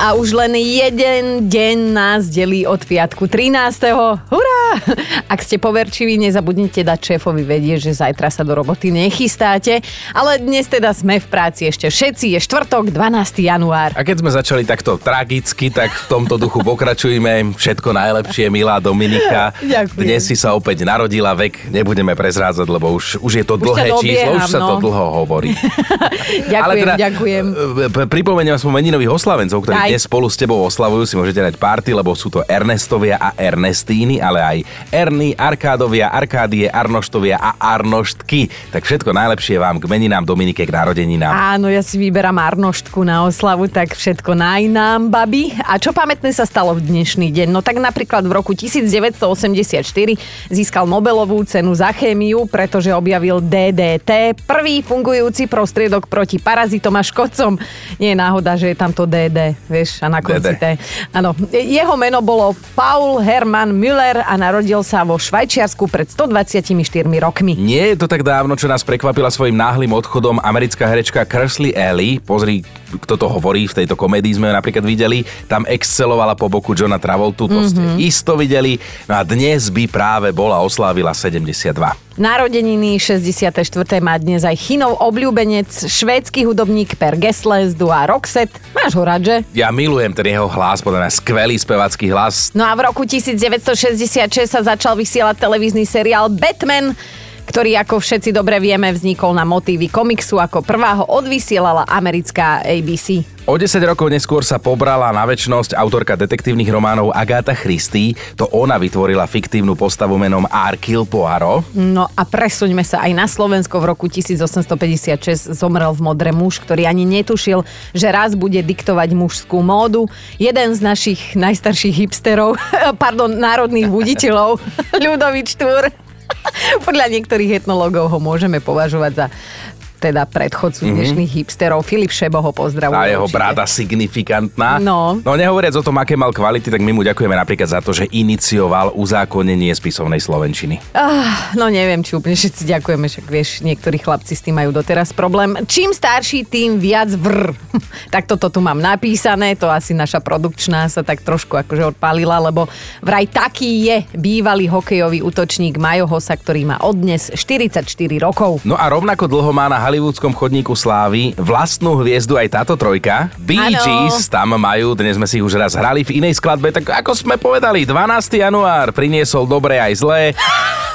A už len jeden deň nás delí od piatku 13. Hurá! Ak ste poverčiví, nezabudnite dať šéfovi vedieť, že zajtra sa do roboty nechystáte. Ale dnes teda sme v práci ešte všetci. Je štvrtok, 12. január. A keď sme začali takto tragicky, tak v tomto duchu pokračujme. Všetko najlepšie, milá Dominika. Ďakujem. Dnes si sa opäť narodila vek, nebudeme prezrádzať, lebo už, už je to Už dlhé číslo, už sa to no. dlho hovorí. ďakujem, ďakujem. e, p- Pripomeniem aspoň meninových oslavencov, ktorí Aj. Dnes spolu s tebou oslavujú, si môžete dať party, lebo sú to Ernestovia a Ernestíny, ale aj Erny, Arkádovia, Arkádie, Arnoštovia a Arnoštky. Tak všetko najlepšie vám k meninám Dominike k narodeninám. Áno, ja si vyberám Arnoštku na oslavu, tak všetko najnám, babi. A čo pamätné sa stalo v dnešný deň? No tak napríklad v roku 1984 získal Nobelovú cenu za chémiu, pretože objavil DDT, prvý fungujúci prostriedok proti parazitom a škodcom. Nie je náhoda, že je tam to DD, vieš, a na konci DD. T. Áno, jeho meno bolo Paul Hermann Müller a narodil sa vo Švajčiarsku pred 124 rokmi. Nie je to tak dávno, čo nás prekvapila svojim náhlym odchodom americká herečka Kersley Ellie. Pozri, kto to hovorí, v tejto komédii sme ju napríklad videli. Tam excelovala po boku Johna Travoltu, to ste isto videli. No a dnes by práve bola oslávila 72. Narodeniny 64. má dnes aj Chinov obľúbenec, švédsky hudobník Per Gessle z dua Roxette. Máš ho rád, že? Ja milujem ten jeho hlas, podľa mňa skvelý spevacký hlas. No a v roku 1966 sa začal vysielať televízny seriál Batman, ktorý, ako všetci dobre vieme, vznikol na motívy komiksu. Ako prvá ho odvysielala americká ABC. O 10 rokov neskôr sa pobrala na väčnosť autorka detektívnych románov Agáta Christie. To ona vytvorila fiktívnu postavu menom Arkil Poirot. No a presuňme sa aj na Slovensko. V roku 1856 zomrel v modre muž, ktorý ani netušil, že raz bude diktovať mužskú módu. Jeden z našich najstarších hipsterov, pardon, národných buditeľov, Ľudovič Štúr. Podľa niektorých etnológov ho môžeme považovať za teda predchodcu mm-hmm. dnešných hipsterov. Filip Šebo ho pozdravuje. A jeho určite. bráda signifikantná. No. no nehovoriac o tom, aké mal kvality, tak my mu ďakujeme napríklad za to, že inicioval uzákonenie spisovnej slovenčiny. Ah, no neviem, či úplne všetci ďakujeme, však vieš, niektorí chlapci s tým majú doteraz problém. Čím starší, tým viac vrr. tak toto tu mám napísané, to asi naša produkčná sa tak trošku akože odpálila, lebo vraj taký je bývalý hokejový útočník Majo Hosa, ktorý má od dnes 44 rokov. No a rovnako dlho má na hollywoodskom chodníku slávy vlastnú hviezdu aj táto trojka. Bee. Gees tam majú, dnes sme si už raz hrali v inej skladbe, tak ako sme povedali, 12. január priniesol dobré aj zlé,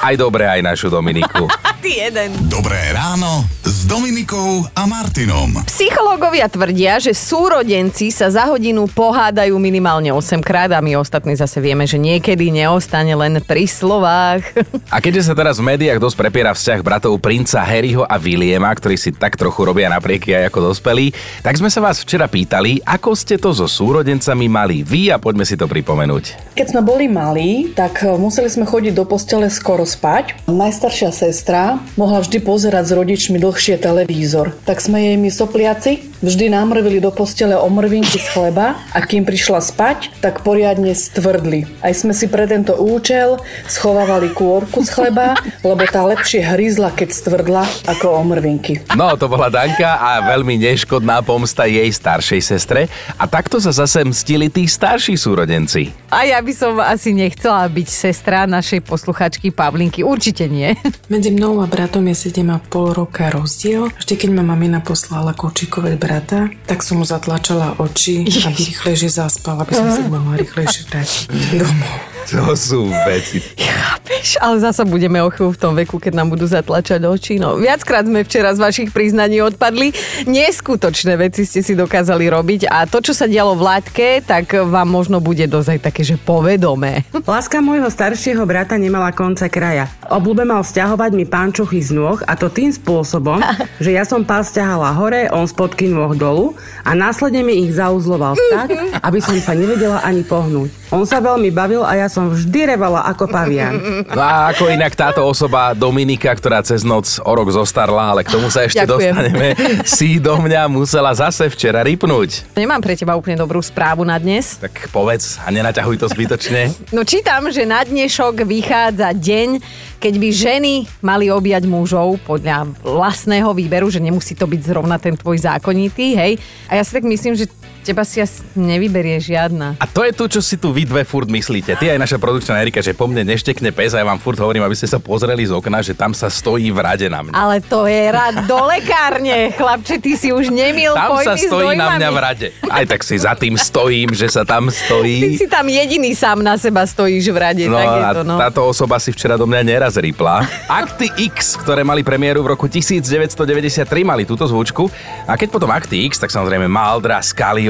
aj dobré aj našu Dominiku. Ty jeden. Dobré ráno s Dominikou a Martinom. Psychológovia tvrdia, že súrodenci sa za hodinu pohádajú minimálne 8 krát a my ostatní zase vieme, že niekedy neostane len pri slovách. A keďže sa teraz v médiách dosť prepiera vzťah bratov princa Harryho a Williama, ktorí si tak trochu robia naprieky aj ako dospelí, tak sme sa vás včera pýtali, ako ste to so súrodencami mali vy a poďme si to pripomenúť. Keď sme boli malí, tak e, museli sme chodiť do postele skoro spať. Najstaršia sestra mohla vždy pozerať s rodičmi dlhšie televízor. Tak sme jej my sopliaci vždy namrvili do postele omrvinky z chleba a kým prišla spať, tak poriadne stvrdli. Aj sme si pre tento účel schovávali kôrku z chleba, lebo tá lepšie hryzla, keď stvrdla, ako omrvinky. No, to bola Danka a veľmi neškodná pomsta jej staršej sestre. A takto sa zase mstili tí starší súrodenci. A ja by som asi nechcela byť sestra našej posluchačky Pavlinky. Určite nie. Medzi mnou a bratom je 7,5 roka rozdiel. Vždy, keď ma mamina poslala kočikovať brata, tak som mu zatlačala oči, aby rýchlejšie zaspal, aby som sa mohla rýchlejšie vrátiť domov. To sú veci. Chápeš? Ale zasa budeme o chvíľu v tom veku, keď nám budú zatlačať oči. No, viackrát sme včera z vašich priznaní odpadli. Neskutočné veci ste si dokázali robiť a to, čo sa dialo v Láťke, tak vám možno bude dosť aj také, že povedomé. Láska môjho staršieho brata nemala konca kraja. Obľúbe mal stiahovať mi pánčochy z nôh a to tým spôsobom, že ja som pás stiahala hore, on spodky nôh dolu a následne mi ich zauzloval tak, aby som sa nevedela ani pohnúť. On sa veľmi bavil a ja som vždy revala ako pavian. No a ako inak táto osoba Dominika, ktorá cez noc o rok zostarla, ale k tomu sa ešte Ďakujem. dostaneme, si do mňa musela zase včera rypnúť. Nemám pre teba úplne dobrú správu na dnes. Tak povedz a nenaťahuj to zbytočne. No čítam, že na dnešok vychádza deň, keď by ženy mali objať mužov podľa vlastného výberu, že nemusí to byť zrovna ten tvoj zákonitý, hej. A ja si tak myslím, že teba si asi nevyberie žiadna. A to je tu, čo si tu vy dve furt myslíte. Ty aj naša produkčná Erika, že po mne neštekne pes a ja vám furt hovorím, aby ste sa pozreli z okna, že tam sa stojí v rade na mňa. Ale to je rad do lekárne, chlapče, ty si už nemil Tam sa stojí na mňa v rade. Aj tak si za tým stojím, že sa tam Ty stojí. si tam jediný sám na seba stojíš v rade, No tak je to, no. táto osoba si včera do mňa neraz rýpla. Akty X, ktoré mali premiéru v roku 1993, mali túto zvučku. A keď potom Akty X, tak samozrejme Maldra,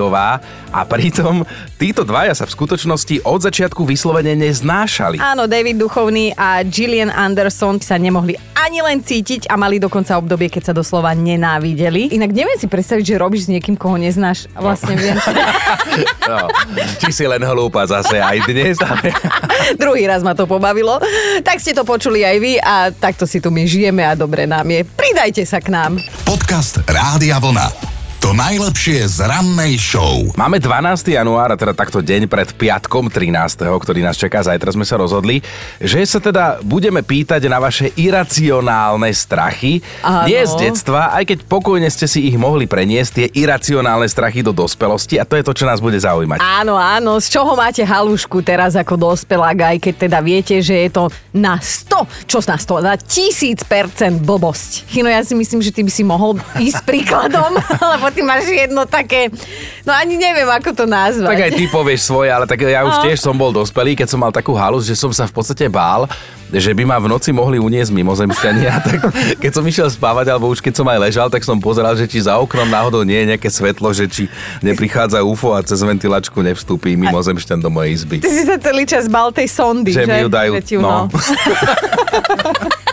Skaliová a pritom títo dvaja sa v skutočnosti od začiatku vyslovene neznášali. Áno, David Duchovný a Gillian Anderson sa nemohli ani len cítiť a mali dokonca obdobie, keď sa doslova nenávideli. Inak neviem si predstaviť, že robíš s niekým, koho neznáš. Vlastne viem si. No, či si len hlúpa zase aj dnes. ale- Druhý raz ma to pobavilo. Tak ste to počuli aj vy a takto si tu my žijeme a dobre nám je. Pridajte sa k nám. Podcast Rádia Vlna. To najlepšie z rannej show. Máme 12. január, teda takto deň pred piatkom 13., ktorý nás čaká. Zajtra sme sa rozhodli, že sa teda budeme pýtať na vaše iracionálne strachy. Áno. Nie z detstva, aj keď pokojne ste si ich mohli preniesť, tie iracionálne strachy do dospelosti a to je to, čo nás bude zaujímať. Áno, áno, z čoho máte halušku teraz ako dospelák, aj keď teda viete, že je to na 100, čo na 100, na 1000% blbosť. Chino, ja si myslím, že ty by si mohol ísť príkladom, lebo ty máš jedno také, no ani neviem, ako to nazvať. Tak aj ty povieš svoje, ale tak ja už tiež som bol dospelý, keď som mal takú halus, že som sa v podstate bál, že by ma v noci mohli uniesť mimozemšťania. Tak keď som išiel spávať, alebo už keď som aj ležal, tak som pozeral, že či za oknom náhodou nie je nejaké svetlo, že či neprichádza UFO a cez ventilačku nevstúpí mimozemšťan do mojej izby. Ty si sa celý čas bal tej sondy, Že že? mi ju dajú, Že ju, no.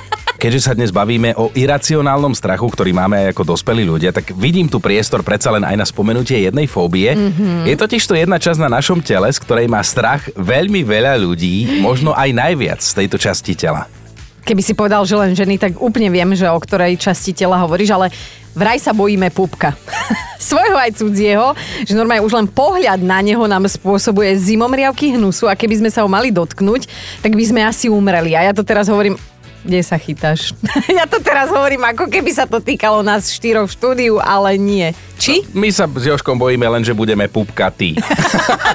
Keďže sa dnes bavíme o iracionálnom strachu, ktorý máme aj ako dospelí ľudia, tak vidím tu priestor predsa len aj na spomenutie jednej fóbie. Mm-hmm. Je totiž to jedna časť na našom tele, z ktorej má strach veľmi veľa ľudí, možno aj najviac z tejto časti tela. Keby si povedal, že len ženy, tak úplne viem, že o ktorej časti tela hovoríš, ale vraj sa bojíme pupka. Svojho aj cudzieho, že normálne už len pohľad na neho nám spôsobuje zimomriavky hnusu a keby sme sa ho mali dotknúť, tak by sme asi umreli. A ja to teraz hovorím, kde sa chytáš? ja to teraz hovorím, ako keby sa to týkalo nás štyroch v štúdiu, ale nie. Či? My sa s Joškom bojíme len, že budeme pupkatí.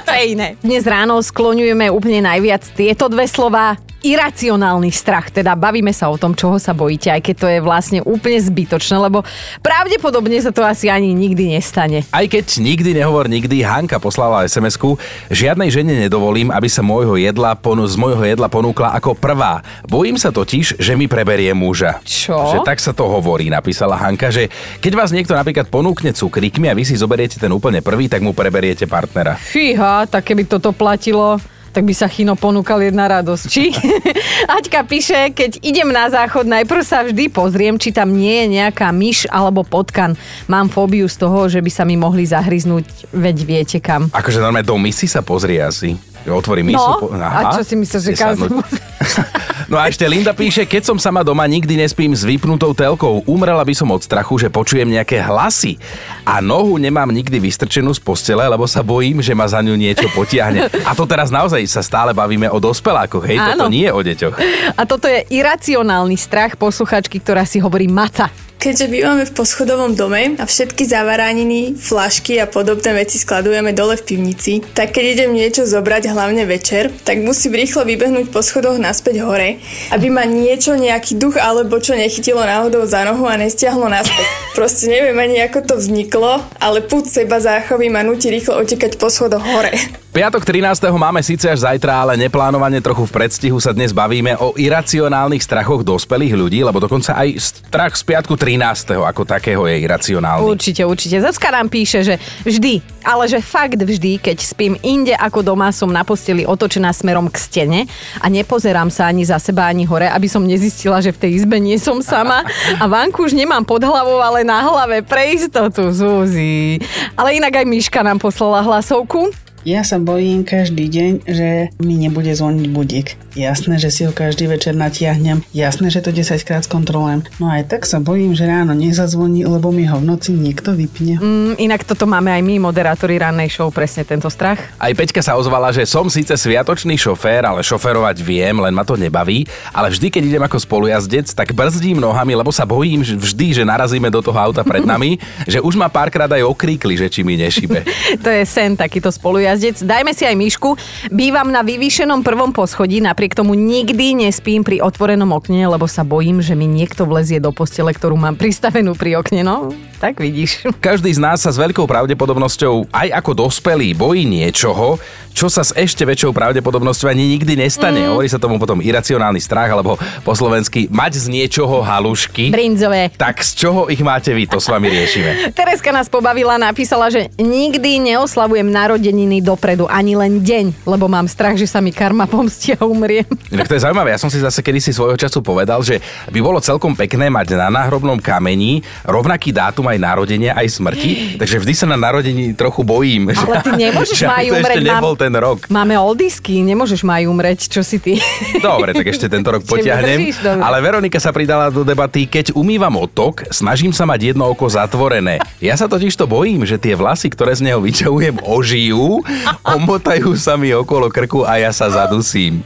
To je iné. Dnes ráno skloňujeme úplne najviac tieto dve slova. Iracionálny strach, teda bavíme sa o tom, čoho sa bojíte, aj keď to je vlastne úplne zbytočné, lebo pravdepodobne sa to asi ani nikdy nestane. Aj keď nikdy nehovor nikdy, Hanka poslala SMS-ku, žiadnej žene nedovolím, aby sa môjho jedla, ponu, z môjho jedla ponúkla ako prvá. Bojím sa totiž, že mi preberie muža. Čo? Že tak sa to hovorí, napísala Hanka, že keď vás niekto napríklad ponúkne cukríkmi a vy si zoberiete ten úplne prvý, tak mu preberiete partnera. Fíha, tak keby toto platilo, tak by sa Chino ponúkal jedna radosť. Či? Aťka píše, keď idem na záchod, najprv sa vždy pozriem, či tam nie je nejaká myš alebo potkan. Mám fóbiu z toho, že by sa mi mohli zahryznúť, veď viete kam. Akože normálne do misy sa pozrie asi. Otvorí. No, po- a čo si myslíš, že sadnúť. No a ešte Linda píše, keď som sama doma, nikdy nespím s vypnutou telkou. Umrela by som od strachu, že počujem nejaké hlasy. A nohu nemám nikdy vystrčenú z postele, lebo sa bojím, že ma za ňu niečo potiahne. A to teraz naozaj sa stále bavíme o dospelákoch, hej? Toto Áno. nie je o deťoch. A toto je iracionálny strach posluchačky, ktorá si hovorí maca. Keďže bývame v poschodovom dome a všetky zavaraniny, flašky a podobné veci skladujeme dole v pivnici, tak keď idem niečo zobrať, hlavne večer, tak musím rýchlo vybehnúť po schodoch naspäť hore, aby ma niečo, nejaký duch alebo čo nechytilo náhodou za nohu a nestiahlo naspäť. Proste neviem ani ako to vzniklo, ale púd seba záchovy ma nutí rýchlo utekať po schodoch hore. Piatok 13. máme síce až zajtra, ale neplánovane trochu v predstihu sa dnes bavíme o iracionálnych strachoch dospelých ľudí, lebo dokonca aj strach z piatku 13. ako takého je iracionálny. Určite, určite. Zocka nám píše, že vždy, ale že fakt vždy, keď spím inde ako doma, som na posteli otočená smerom k stene a nepozerám sa ani za seba, ani hore, aby som nezistila, že v tej izbe nie som sama a vanku už nemám pod hlavou, ale na hlave pre istotu, Zuzi. Ale inak aj Miška nám poslala hlasovku. Ja sa bojím každý deň, že mi nebude zvoniť budík. Jasné, že si ho každý večer natiahnem. Jasné, že to 10 krát skontrolujem. No aj tak sa bojím, že ráno nezazvoní, lebo mi ho v noci niekto vypne. Mm, inak toto máme aj my, moderátori rannej show, presne tento strach. Aj Peťka sa ozvala, že som síce sviatočný šofér, ale šoferovať viem, len ma to nebaví. Ale vždy, keď idem ako spolujazdec, tak brzdím nohami, lebo sa bojím že vždy, že narazíme do toho auta pred nami, že už ma párkrát aj okríkli, že či mi nešibe. to je sen, takýto spolujazdec. Dajme si aj myšku. Bývam na vyvýšenom prvom poschodí, napriek tomu nikdy nespím pri otvorenom okne, lebo sa bojím, že mi niekto vlezie do postele, ktorú mám pristavenú pri okne. No, tak vidíš. Každý z nás sa s veľkou pravdepodobnosťou aj ako dospelý bojí niečoho, čo sa s ešte väčšou pravdepodobnosťou ani nikdy nestane. Mm. Hovorí sa tomu potom iracionálny strach, alebo po slovensky mať z niečoho halušky. Brinzové. Tak z čoho ich máte vy? To s vami riešime. Tereska nás pobavila, napísala, že nikdy neoslavujem narodeniny dopredu, ani len deň, lebo mám strach, že sa mi karma pomstia a umriem. Inak to je zaujímavé. Ja som si zase kedysi svojho času povedal, že by bolo celkom pekné mať na náhrobnom kameni rovnaký dátum aj narodenia, aj smrti. Takže vždy sa na narodení trochu bojím. Ale ty nemôžeš maj umrieť. Nebol ten rok. Máme oldisky, nemôžeš maj umrieť. Čo si ty? Dobre, tak ešte tento rok potiahnem. Ale Veronika sa pridala do debaty, keď umývam otok, snažím sa mať jedno oko zatvorené. Ja sa totiž to bojím, že tie vlasy, ktoré z neho vyčahujem, ožijú, omotajú sa mi okolo krku a ja sa zadusím.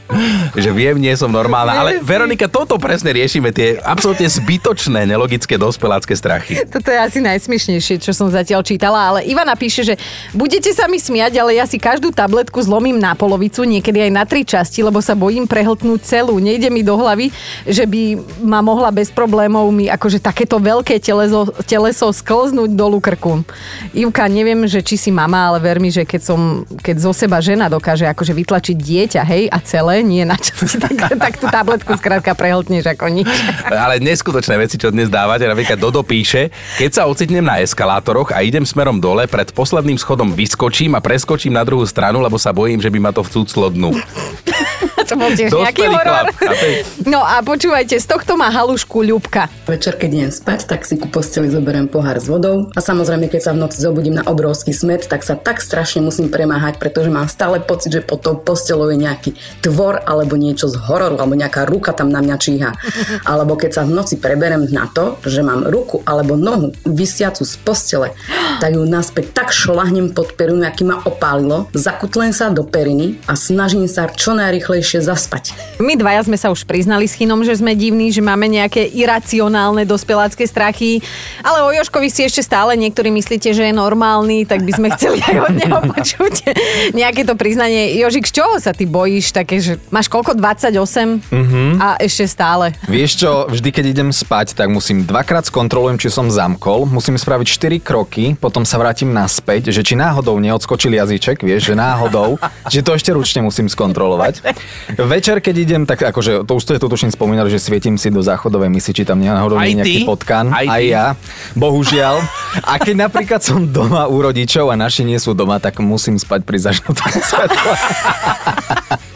Že viem, nie som normálna. Ale Veronika, toto presne riešime, tie absolútne zbytočné, nelogické dospelácké strachy. Toto je asi najsmiešnejšie, čo som zatiaľ čítala, ale Ivana píše, že budete sa mi smiať, ale ja si každú tabletku zlomím na polovicu, niekedy aj na tri časti, lebo sa bojím prehltnúť celú. Nejde mi do hlavy, že by ma mohla bez problémov mi akože takéto veľké teleso, teleso sklznúť dolu krku. Ivka, neviem, že či si mama, ale ver mi, že keď som, keď zo seba žena dokáže akože vytlačiť dieťa, hej, a celé, nie na časti, tak, tak tú tabletku skrátka prehltneš ako nič. Ale neskutočné veci, čo dnes dávate, napríklad Dodo píše, keď sa ocitnem na eskalátoroch a idem smerom dole, pred posledným schodom vyskočím a preskočím na druhú stranu, lebo sa bojím, že by ma to vcúclo dnu. to bol tiež nejaký horor. no a počúvajte, z tohto má halušku Ľubka. Večer, keď idem spať, tak si ku posteli zoberiem pohár s vodou a samozrejme, keď sa v noci zobudím na obrovský smet, tak sa tak strašne musím premáhať, pretože mám stále pocit, že pod tou postelou je nejaký tvor alebo niečo z hororu, alebo nejaká ruka tam na mňa číha. Alebo keď sa v noci preberem na to, že mám ruku alebo nohu vysiacu z postele, tak ju naspäť tak šlahnem pod perinu, aký ma opálilo, zakutlen sa do periny a snažím sa čo najrychlejšie zaspať. My dvaja sme sa už priznali s Chinom, že sme divní, že máme nejaké iracionálne dospelácké strachy, ale o Joškovi si ešte stále niektorí myslíte, že je normálny, tak by sme chceli aj od neho počuť nejaké to priznanie. Jožik, z čoho sa ty bojíš? Také, že máš koľko? 28 mm-hmm. a ešte stále. Vieš čo, vždy keď idem spať, tak musím dvakrát skontrolujem, či som zamkol, musím spraviť 4 kroky, potom sa vrátim naspäť, že či náhodou neodskočil jazyček, vieš, že náhodou, že to ešte ručne musím skontrolovať. Večer, keď idem, tak akože, to už ste to tuším spomínali, že svietím si do záchodovej misy, či tam náhodou nie nejaký potkan. Aj, aj ja, bohužiaľ. A keď napríklad som doma u rodičov a naši nie sú doma, tak musím spať pri zažnutom svetle.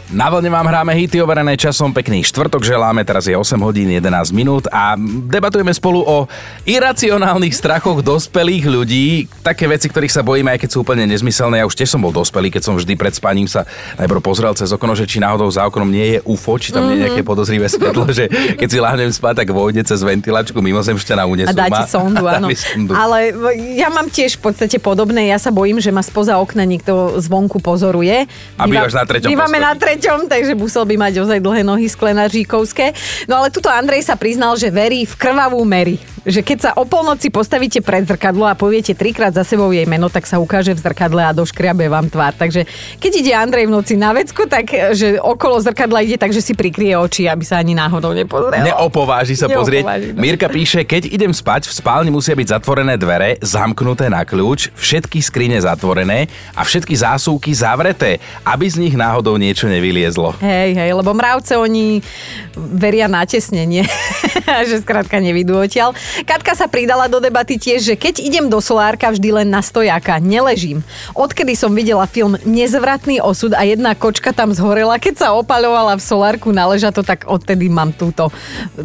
Na vlne vám hráme hity overené časom, pekný štvrtok želáme, teraz je 8 hodín 11 minút a debatujeme spolu o iracionálnych strachoch dospelých ľudí, také veci, ktorých sa bojíme, aj keď sú úplne nezmyselné. Ja už tiež som bol dospelý, keď som vždy pred spaním sa najprv pozrel cez okno, že či náhodou za oknom nie je UFO, či tam nie je nejaké podozrivé svetlo, že keď si láhnem spať, tak vôjde cez ventilačku mimozemšťana unesú A dáte ma. sondu, áno. sondu. Ale ja mám tiež v podstate podobné. Ja sa bojím, že ma spoza okna niekto zvonku pozoruje. A bývaš na treťom Bývame na treťom, takže musel by mať ozaj dlhé nohy sklenaříkovské. No ale tuto Andrej sa priznal, že verí v krvavú Mary. Že keď sa o polnoci postavíte pred zrkadlo a poviete trikrát za sebou jej meno, tak sa ukáže v zrkadle a doškriabe vám tvár. Takže keď ide Andrej v noci na vecku, tak že okolo zrkadla ide tak, že si prikrie oči, aby sa ani náhodou nepozrel. Neopováži sa pozrieť. No. Mirka píše, keď idem spať, v spálni musia byť zatvorené dvere, zamknuté na kľúč, všetky skrine zatvorené a všetky zásuvky zavreté, aby z nich náhodou niečo nevyliezlo. Hej, hej, lebo mravce oni veria na tesnenie, že skrátka nevidú odtiaľ. Katka sa pridala do debaty tiež, že keď idem do solárka vždy len na stojaka, neležím. Odkedy som videla film Nezvratný osud a jedna kočka tam zhorela, keď sa opaľovala v solárku na ležato, tak odtedy mám túto,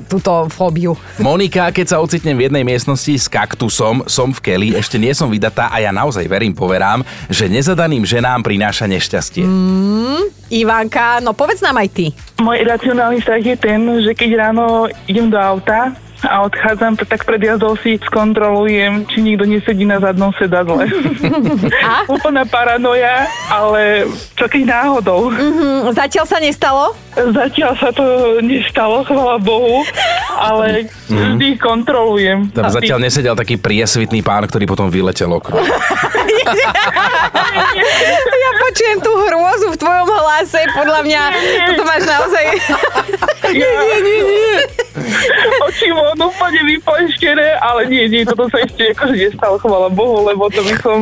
túto fóbiu. Monika, keď sa ocitnem v jednej miestnosti s kaktusom, som v keli, ešte nie som vydatá a ja naozaj verím, poverám, že nezadaným ženám prináša nešťastie. Mm, Ivanka, no povedz nám aj ty. Môj iracionálny strach je ten, že keď ráno idem do auta a odchádzam, tak pred jazdou si skontrolujem, či nikto nesedí na zadnom sedadle. Úplná paranoja, ale čo keď náhodou? Mm, zatiaľ sa nestalo? Zatiaľ sa to nestalo, chvala Bohu, ale Mhm. vždy kontrolujem. Tam zatiaľ nesedel taký priesvitný pán, ktorý potom vyletel okno. Ja počujem tú hrôzu v tvojom hlase, podľa mňa toto máš naozaj... Nie, nie, nie, nie. Oči von úplne vypleštené, ale nie, nie, toto sa ešte akože nestalo, chvala Bohu, lebo to by som...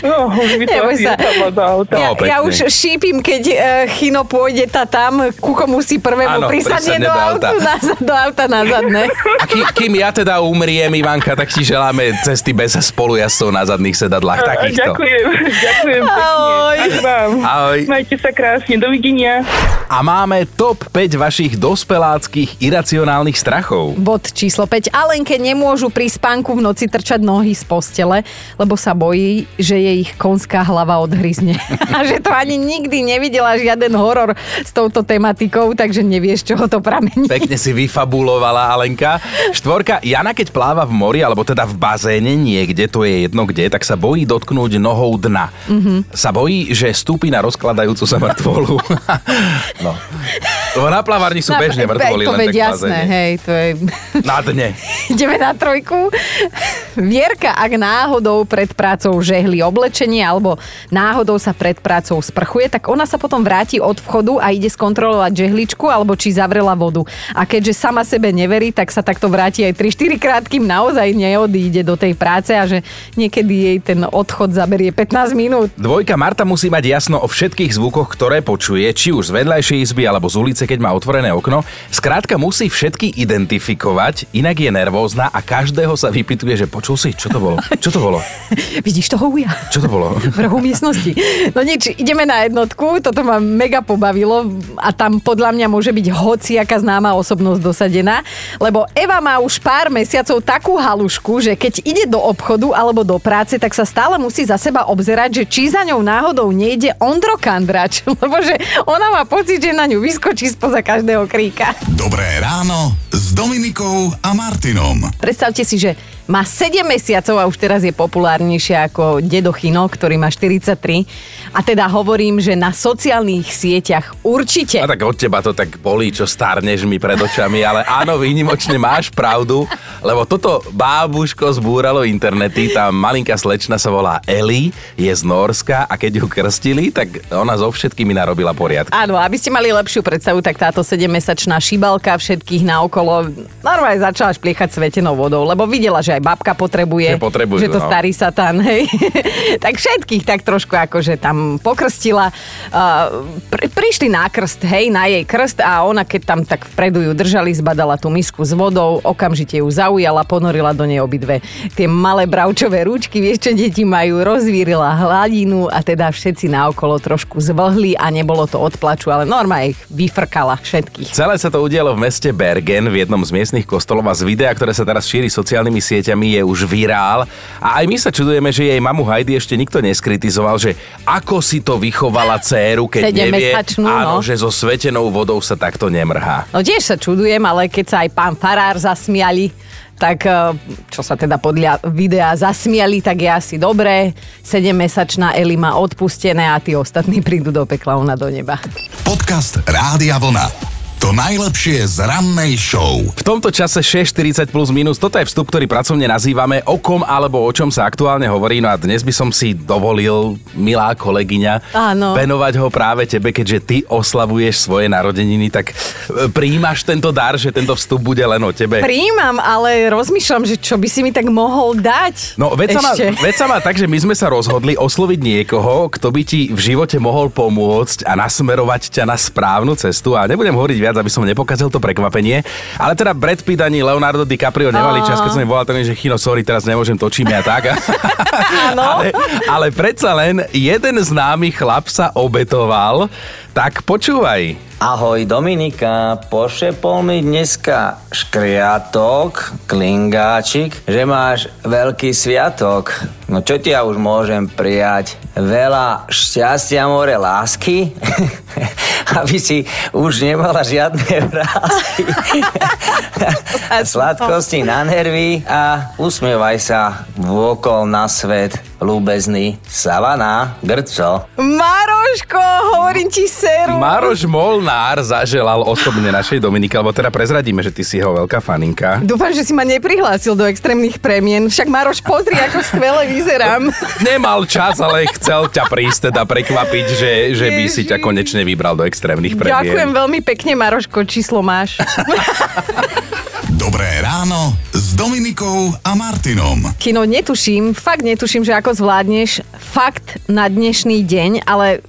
No, už by to asi sa. auta. Ja, ja už šípim, keď uh, Chino pôjde tá tam, ku komu si prvému Áno, prisadne do, do auta. auta. Na, do auta na zadné. A ký, kým ja teda umriem, Ivanka, tak ti želáme cesty bez spolujazdcov na zadných sedadlách takýchto. Ďakujem, ďakujem. Ahoj. Ahoj. Majte sa krásne, dovidenia. A máme top 5 vašich dospeláckých iracionálnych strachov. Bod číslo 5. Alenke nemôžu pri spánku v noci trčať nohy z postele, lebo sa bojí, že jej ich konská hlava odhryzne. A že to ani nikdy nevidela žiaden horor s touto tematikou, takže nevieš, čoho to pramení. Pekne si vyfabulovala Alenka. Štvorka, Jana keď pláva v mori, alebo teda v bazéne niekde, to je jedno kde, tak sa bojí dotknúť nohou dna. Mhm. Sa bojí, že stúpi na rozkladajúcu sa mŕtvolu. no. Lebo na plavárni sú bežne mŕtvoly, to len veď tak jasné, hej, to je... Na dne. Ideme na trojku. Vierka, ak náhodou pred prácou žehli oblečenie alebo náhodou sa pred prácou sprchuje, tak ona sa potom vráti od vchodu a ide skontrolovať žehličku alebo či zavrela vodu. A keďže sama sebe neverí, tak sa takto vráti aj 3-4 krát, kým naozaj neodíde do tej práce a že niekedy jej ten odchod zaberie 15 minút. Dvojka Marta musí mať jasno o všetkých zvukoch, ktoré počuje, či už z vedľajšej izby alebo z ulice, keď má otvorené okno. Skrátka musí všetky identifikovať, inak je nervózna a každého sa vypituje, že počul si, čo to bolo? Čo to bolo? Vidíš toho uja? Čo to bolo? v rohu miestnosti. No nič, ideme na jednotku, toto ma mega pobavilo a tam podľa mňa môže byť hociaká známa osobnosť dosadená, lebo Eva má už pár mesiacov takú halušku, že keď ide do obchodu alebo do práce, tak sa stále musí za seba obzerať, že či za ňou náhodou nejde Ondro Kandrač, lebo že ona má pocit, že na ňu vyskočí spoza každého kríka. Dobré ráno Dominikou a Martinom. Predstavte si, že má 7 mesiacov a už teraz je populárnejšia ako Dedo Chino, ktorý má 43. A teda hovorím, že na sociálnych sieťach určite. A tak od teba to tak bolí, čo starneš mi pred očami, ale áno, výnimočne máš pravdu, lebo toto bábuško zbúralo internety, tá malinká slečna sa volá Eli, je z Norska a keď ju krstili, tak ona so všetkými narobila poriadky. Áno, aby ste mali lepšiu predstavu, tak táto 7-mesačná šibalka všetkých naokolo normálne začala špliechať svetenou vodou, lebo videla, že aj babka potrebuje, Že potrebujú, že to no. starý satan, hej. tak všetkých tak trošku akože tam pokrstila. Uh, pri, prišli na krst, hej, na jej krst a ona keď tam tak vpredu ju držali, zbadala tú misku s vodou, okamžite ju zaujala, ponorila do nej obidve tie malé bravčové rúčky, vieš čo deti majú, rozvírila hladinu a teda všetci naokolo trošku zvlhli a nebolo to od plaču, ale normálne ich vyfrkala všetkých. Celé sa to udialo v meste Bergen v jednom z miestnych kostolov a z videa, ktoré sa teraz šíri sociálnymi sieťami, je už virál. A aj my sa čudujeme, že jej mamu Heidi ešte nikto neskritizoval, že ako si to vychovala dceru, keď nevie, Sedemmesačnú, áno, no. že so svetenou vodou sa takto nemrhá. No tiež sa čudujem, ale keď sa aj pán Farár zasmiali, tak eh, čo sa teda podľa videa zasmiali, tak je asi dobré. 7-mesačná Eli má odpustené a tí ostatní prídu do pekla, ona do neba. Podcast Rádia Vlna. To najlepšie z rannej show. V tomto čase 6.40 plus minus, toto je vstup, ktorý pracovne nazývame o kom alebo o čom sa aktuálne hovorí. No a dnes by som si dovolil, milá kolegyňa, Áno. venovať ho práve tebe, keďže ty oslavuješ svoje narodeniny, tak e, príjmaš tento dar, že tento vstup bude len o tebe. Príjmam, ale rozmýšľam, že čo by si mi tak mohol dať. No, veď sa, veď má tak, že my sme sa rozhodli osloviť niekoho, kto by ti v živote mohol pomôcť a nasmerovať ťa na správnu cestu. A nebudem hovoriť viac viac, aby som nepokazil to prekvapenie. Ale teda Brad Pitt ani Leonardo DiCaprio nemali čas, keď som im volal, že Chino, sorry, teraz nemôžem, točíme a tak. ale, ale predsa len jeden známy chlap sa obetoval, tak počúvaj. Ahoj Dominika, pošepol mi dneska škriatok, klingáčik, že máš veľký sviatok. No čo ti ja už môžem prijať? Veľa šťastia, more lásky? Aby si už nemala žiadne vrázky. Sladkosti na nervy a usmievaj sa vôkol na svet ľúbezný Savana Grco. Maroško, hovorím ti seru. Maroš Molnár zaželal osobne našej Dominike, lebo teda prezradíme, že ty si jeho veľká faninka. Dúfam, že si ma neprihlásil do extrémnych premien. Však Maroš, pozri, ako skvele vyzerám. Nemal čas, ale chcel ťa prísť teda prekvapiť, že, že by si ťa konečne vybral do extrémnych premien. Ďakujem veľmi pekne, Maroško, číslo máš. Dobré ráno s Dominikou a Martinom. Kino, netuším, fakt netuším, že ako zvládneš fakt na dnešný deň, ale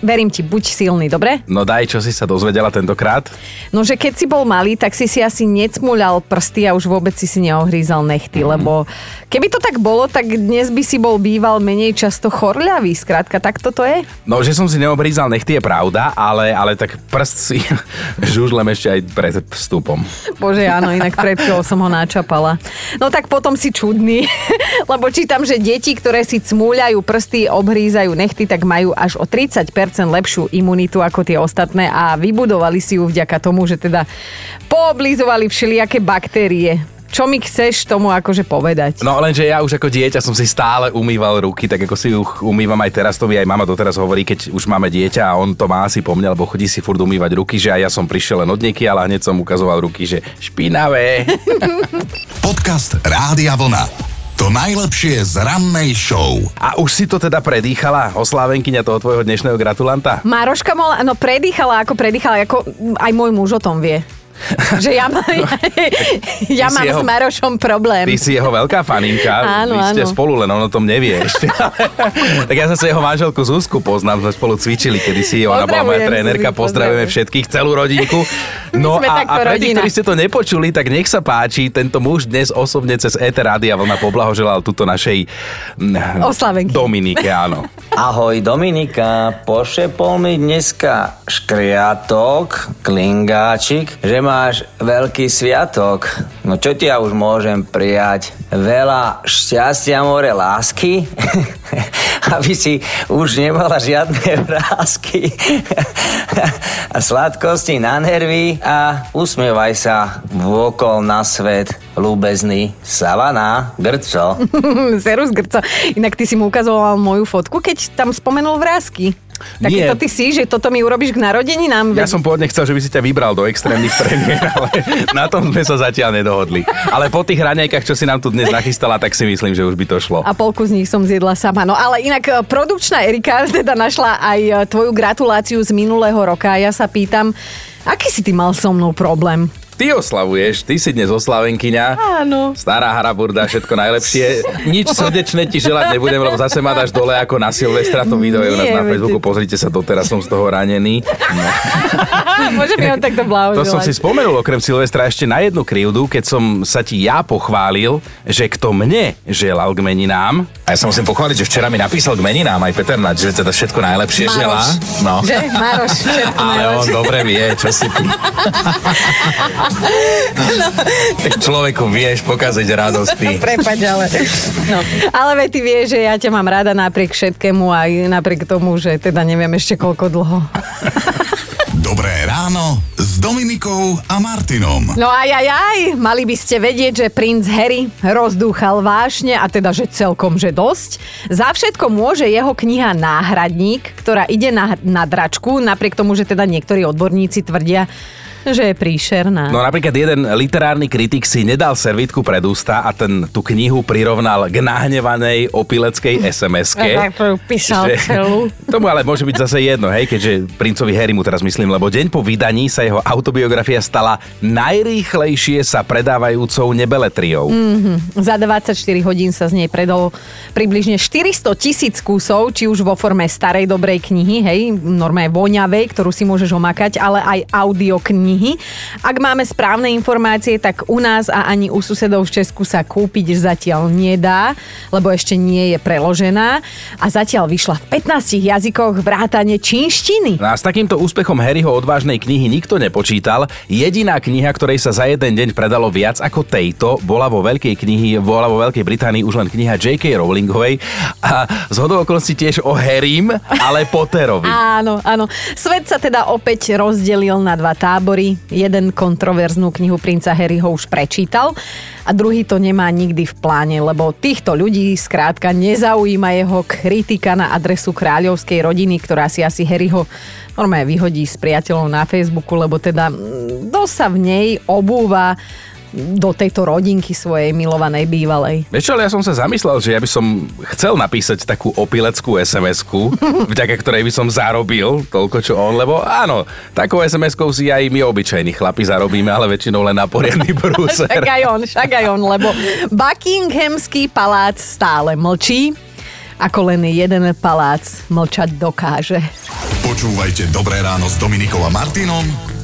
verím ti, buď silný, dobre? No daj, čo si sa dozvedela tentokrát? No, že keď si bol malý, tak si si asi necmuľal prsty a už vôbec si si neohrízal nechty, mm. lebo keby to tak bolo, tak dnes by si bol býval menej často chorľavý, skrátka, tak toto je? No, že som si neobrízal nechty je pravda, ale, ale tak prst si žužlem ešte aj pred vstupom. Bože, áno, inak pred som ho načapala. No tak potom si čudný, lebo čítam, že deti, ktoré si cmúľajú prsty, obhrízajú nechty, tak majú až o 30% lepšiu imunitu ako tie ostatné a vybudovali si ju vďaka tomu, že teda pooblizovali všelijaké baktérie. Čo mi chceš tomu akože povedať? No lenže ja už ako dieťa som si stále umýval ruky, tak ako si ju umývam aj teraz, to mi aj mama doteraz hovorí, keď už máme dieťa a on to má asi po mne, lebo chodí si furt umývať ruky, že aj ja som prišiel len od nieky, ale hneď som ukazoval ruky, že špinavé. Podcast Rádia Vlna. To najlepšie z rannej show. A už si to teda predýchala, oslávenkyňa toho tvojho dnešného gratulanta? Mároška mola, no predýchala, ako predýchala, ako aj môj muž o tom vie. že ja, má, ja, ja mám jeho, s Marošom problém. Ty si jeho veľká faninka. Áno, Vy ste áno. spolu, len on o tom nevie ešte. tak ja zase jeho manželku Zuzku poznám, sme spolu cvičili kedysi. Ona bola moja trénerka, pozdravujeme pozdravujem. všetkých, celú rodinku. No a, a pre tých, ktorí ste to nepočuli, tak nech sa páči, tento muž dnes osobne cez ET Rádia Vlna poblahoželal tuto našej mm, Oslavenky. Dominike, áno. Ahoj Dominika, pošepol mi dneska škriatok, klingáčik, že máš veľký sviatok. No čo ti ja už môžem prijať? Veľa šťastia, more lásky? Aby si už nemala žiadne vrázky. a sladkosti na nervy a usmievaj sa vôkol na svet ľúbezný Savana Grco. Serus Grco. Inak ty si mu ukazoval moju fotku, keď tam spomenul vrázky. Tak Nie. to ty si, že toto mi urobíš k narodeninám. Ja som pôvodne chcel, že by si ťa vybral do extrémnych premiér, ale na tom sme sa zatiaľ nedohodli. Ale po tých raňajkách, čo si nám tu dnes nachystala, tak si myslím, že už by to šlo. A polku z nich som zjedla sama. No ale inak e, produkčná Erika teda našla aj e, tvoju gratuláciu z minulého roka. Ja sa pýtam, aký si ty mal so mnou problém? Ty oslavuješ, ty si dnes oslavenkyňa. Áno. Stará haraburda, všetko najlepšie. Nič srdečné ti želať nebudem, lebo zase ma dáš dole ako na Silvestra. To video je u nás na Facebooku. Pozrite sa, doteraz som z toho ranený. No. Môžem ho takto To blahoželať. som si spomenul okrem Silvestra ešte na jednu krivdu, keď som sa ti ja pochválil, že kto mne želal k meninám. A ja sa musím pochváliť, že včera mi napísal k meninám aj Peter Naď, že teda všetko najlepšie Maroš. želá. No. Že? Maroš, všetko Ale on najlepšie. dobre vie, čo si ty. Tak človeku vieš pokaziť radosť ty. Prepaď, ale... No. Ale veď ty vieš, že ja ťa mám rada napriek všetkému aj napriek tomu, že teda neviem ešte koľko dlho. Dobré ráno s Dominikou a Martinom. No aj, aj, aj, mali by ste vedieť, že princ Harry rozdúchal vášne a teda, že celkom, že dosť. Za všetko môže jeho kniha Náhradník, ktorá ide na, na dračku, napriek tomu, že teda niektorí odborníci tvrdia, že je príšerná. No napríklad jeden literárny kritik si nedal servitku pred ústa a ten tú knihu prirovnal k nahnevanej opileckej SMS-ke. Tak to ju písal celú. Tomu ale môže byť zase jedno, hej, keďže princovi Harrymu teraz myslím, lebo deň po vydaní sa jeho autobiografia stala najrýchlejšie sa predávajúcou nebeletriou. Mm-hmm. Za 24 hodín sa z nej predalo približne 400 tisíc kusov, či už vo forme starej dobrej knihy, hej, normálne voňavej, ktorú si môžeš omakať, ale aj audioknihy. Ak máme správne informácie, tak u nás a ani u susedov v Česku sa kúpiť zatiaľ nedá, lebo ešte nie je preložená a zatiaľ vyšla v 15 jazykoch vrátane čínštiny. A s takýmto úspechom Harryho odvážnej knihy nikto nepočítal. Jediná kniha, ktorej sa za jeden deň predalo viac ako tejto, bola vo Veľkej knihy, bola vo Veľkej Británii už len kniha J.K. Rowlingovej a z hodou okolností tiež o Harrym, ale Potterovi. Áno, áno. Svet sa teda opäť rozdelil na dva tábory. Jeden kontroverznú knihu princa Harryho už prečítal a druhý to nemá nikdy v pláne, lebo týchto ľudí skrátka nezaujíma jeho kritika na adresu kráľovskej rodiny, ktorá si asi Harryho normálne vyhodí s priateľom na Facebooku, lebo teda mm, dosť sa v nej obúva do tejto rodinky svojej milovanej bývalej. Vieš čo, ale ja som sa zamyslel, že ja by som chcel napísať takú opileckú SMS-ku, vďaka ktorej by som zarobil toľko, čo on, lebo áno, takou SMS-kou si aj my obyčajní chlapi zarobíme, ale väčšinou len na poriadny brúser. však aj on, však aj on, lebo Buckinghamský palác stále mlčí, ako len jeden palác mlčať dokáže. Počúvajte Dobré ráno s Dominikom a Martinom